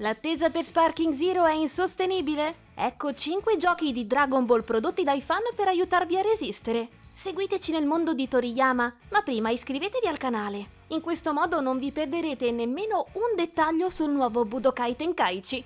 L'attesa per Sparking Zero è insostenibile? Ecco 5 giochi di Dragon Ball prodotti dai fan per aiutarvi a resistere. Seguiteci nel mondo di Toriyama, ma prima iscrivetevi al canale. In questo modo non vi perderete nemmeno un dettaglio sul nuovo Budokai Tenkaichi.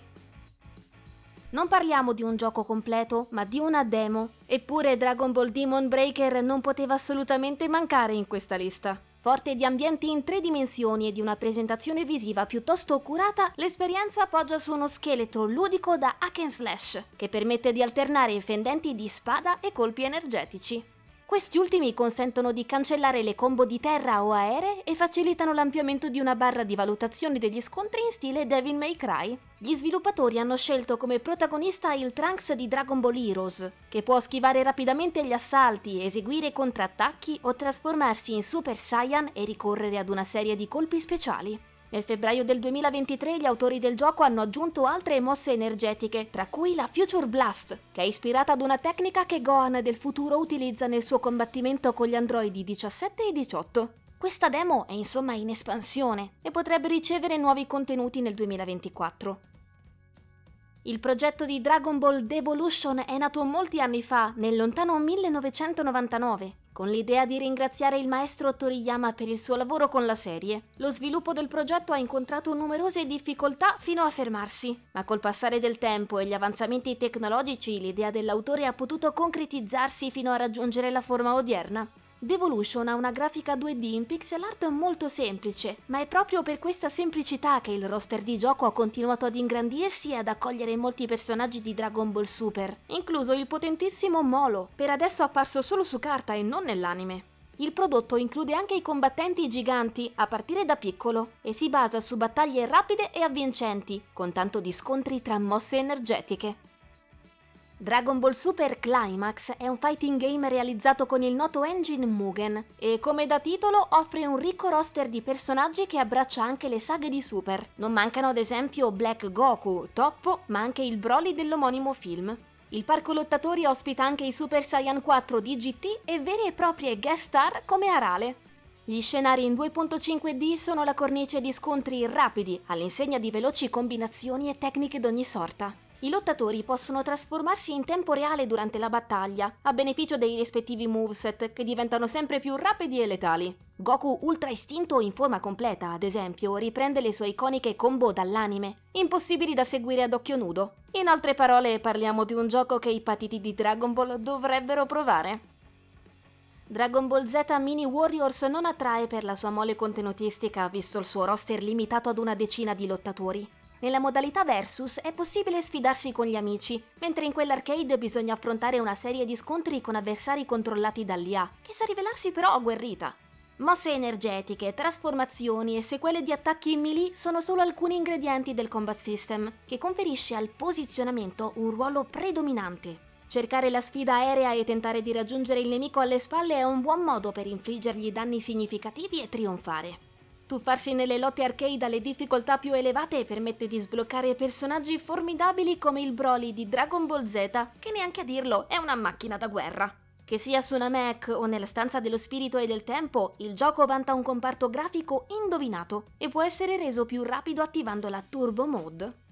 Non parliamo di un gioco completo, ma di una demo. Eppure Dragon Ball Demon Breaker non poteva assolutamente mancare in questa lista. Forte di ambienti in tre dimensioni e di una presentazione visiva piuttosto curata, l'esperienza poggia su uno scheletro ludico da hack and slash, che permette di alternare fendenti di spada e colpi energetici. Questi ultimi consentono di cancellare le combo di terra o aeree e facilitano l'ampliamento di una barra di valutazione degli scontri in stile Devil May Cry. Gli sviluppatori hanno scelto come protagonista il Trunks di Dragon Ball Heroes, che può schivare rapidamente gli assalti, eseguire contrattacchi o trasformarsi in Super Saiyan e ricorrere ad una serie di colpi speciali. Nel febbraio del 2023 gli autori del gioco hanno aggiunto altre mosse energetiche, tra cui la Future Blast, che è ispirata ad una tecnica che Gohan del futuro utilizza nel suo combattimento con gli androidi 17 e 18. Questa demo è insomma in espansione e potrebbe ricevere nuovi contenuti nel 2024. Il progetto di Dragon Ball Devolution è nato molti anni fa, nel lontano 1999, con l'idea di ringraziare il maestro Toriyama per il suo lavoro con la serie. Lo sviluppo del progetto ha incontrato numerose difficoltà fino a fermarsi, ma col passare del tempo e gli avanzamenti tecnologici l'idea dell'autore ha potuto concretizzarsi fino a raggiungere la forma odierna. Devolution ha una grafica 2D in pixel art molto semplice, ma è proprio per questa semplicità che il roster di gioco ha continuato ad ingrandirsi e ad accogliere molti personaggi di Dragon Ball Super, incluso il potentissimo Molo, per adesso apparso solo su carta e non nell'anime. Il prodotto include anche i combattenti giganti, a partire da piccolo, e si basa su battaglie rapide e avvincenti, con tanto di scontri tra mosse energetiche. Dragon Ball Super Climax è un fighting game realizzato con il noto engine Mugen e come da titolo offre un ricco roster di personaggi che abbraccia anche le saghe di Super. Non mancano ad esempio Black Goku, Toppo, ma anche il Broly dell'omonimo film. Il parco lottatori ospita anche i Super Saiyan 4 DGT e vere e proprie guest star come Arale. Gli scenari in 2.5D sono la cornice di scontri rapidi, all'insegna di veloci combinazioni e tecniche d'ogni sorta. I lottatori possono trasformarsi in tempo reale durante la battaglia, a beneficio dei rispettivi moveset che diventano sempre più rapidi e letali. Goku Ultra Istinto in forma completa, ad esempio, riprende le sue iconiche combo dall'anime, impossibili da seguire ad occhio nudo. In altre parole, parliamo di un gioco che i patiti di Dragon Ball dovrebbero provare. Dragon Ball Z Mini Warriors non attrae per la sua mole contenutistica, visto il suo roster limitato ad una decina di lottatori. Nella modalità Versus è possibile sfidarsi con gli amici, mentre in quell'arcade bisogna affrontare una serie di scontri con avversari controllati dall'IA, che sa rivelarsi però agguerrita. Mosse energetiche, trasformazioni e sequele di attacchi in melee sono solo alcuni ingredienti del combat system, che conferisce al posizionamento un ruolo predominante. Cercare la sfida aerea e tentare di raggiungere il nemico alle spalle è un buon modo per infliggergli danni significativi e trionfare. Tuffarsi nelle lotte arcade alle difficoltà più elevate permette di sbloccare personaggi formidabili come il Broly di Dragon Ball Z, che neanche a dirlo è una macchina da guerra. Che sia su una Mac o nella stanza dello spirito e del tempo, il gioco vanta un comparto grafico indovinato e può essere reso più rapido attivando la Turbo Mode.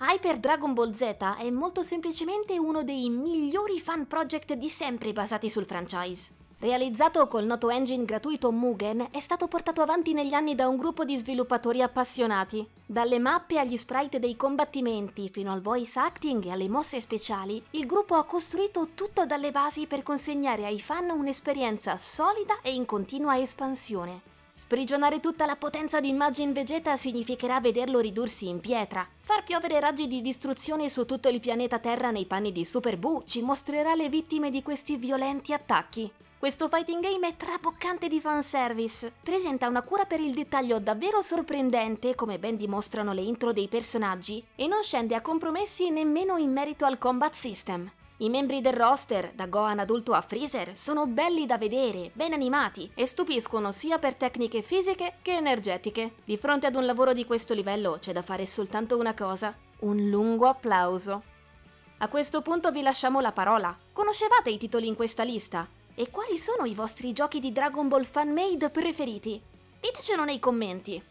Hyper Dragon Ball Z è molto semplicemente uno dei migliori fan project di sempre basati sul franchise. Realizzato col noto engine gratuito Mugen, è stato portato avanti negli anni da un gruppo di sviluppatori appassionati. Dalle mappe agli sprite dei combattimenti fino al voice acting e alle mosse speciali, il gruppo ha costruito tutto dalle basi per consegnare ai fan un'esperienza solida e in continua espansione. Sprigionare tutta la potenza di Imagine Vegeta significherà vederlo ridursi in pietra. Far piovere raggi di distruzione su tutto il pianeta Terra nei panni di Super Buu ci mostrerà le vittime di questi violenti attacchi. Questo fighting game è traboccante di fanservice. Presenta una cura per il dettaglio davvero sorprendente, come ben dimostrano le intro dei personaggi, e non scende a compromessi nemmeno in merito al combat system. I membri del roster, da Gohan adulto a Freezer, sono belli da vedere, ben animati e stupiscono sia per tecniche fisiche che energetiche. Di fronte ad un lavoro di questo livello c'è da fare soltanto una cosa, un lungo applauso. A questo punto vi lasciamo la parola. Conoscevate i titoli in questa lista? E quali sono i vostri giochi di Dragon Ball fan-made preferiti? Ditecelo nei commenti!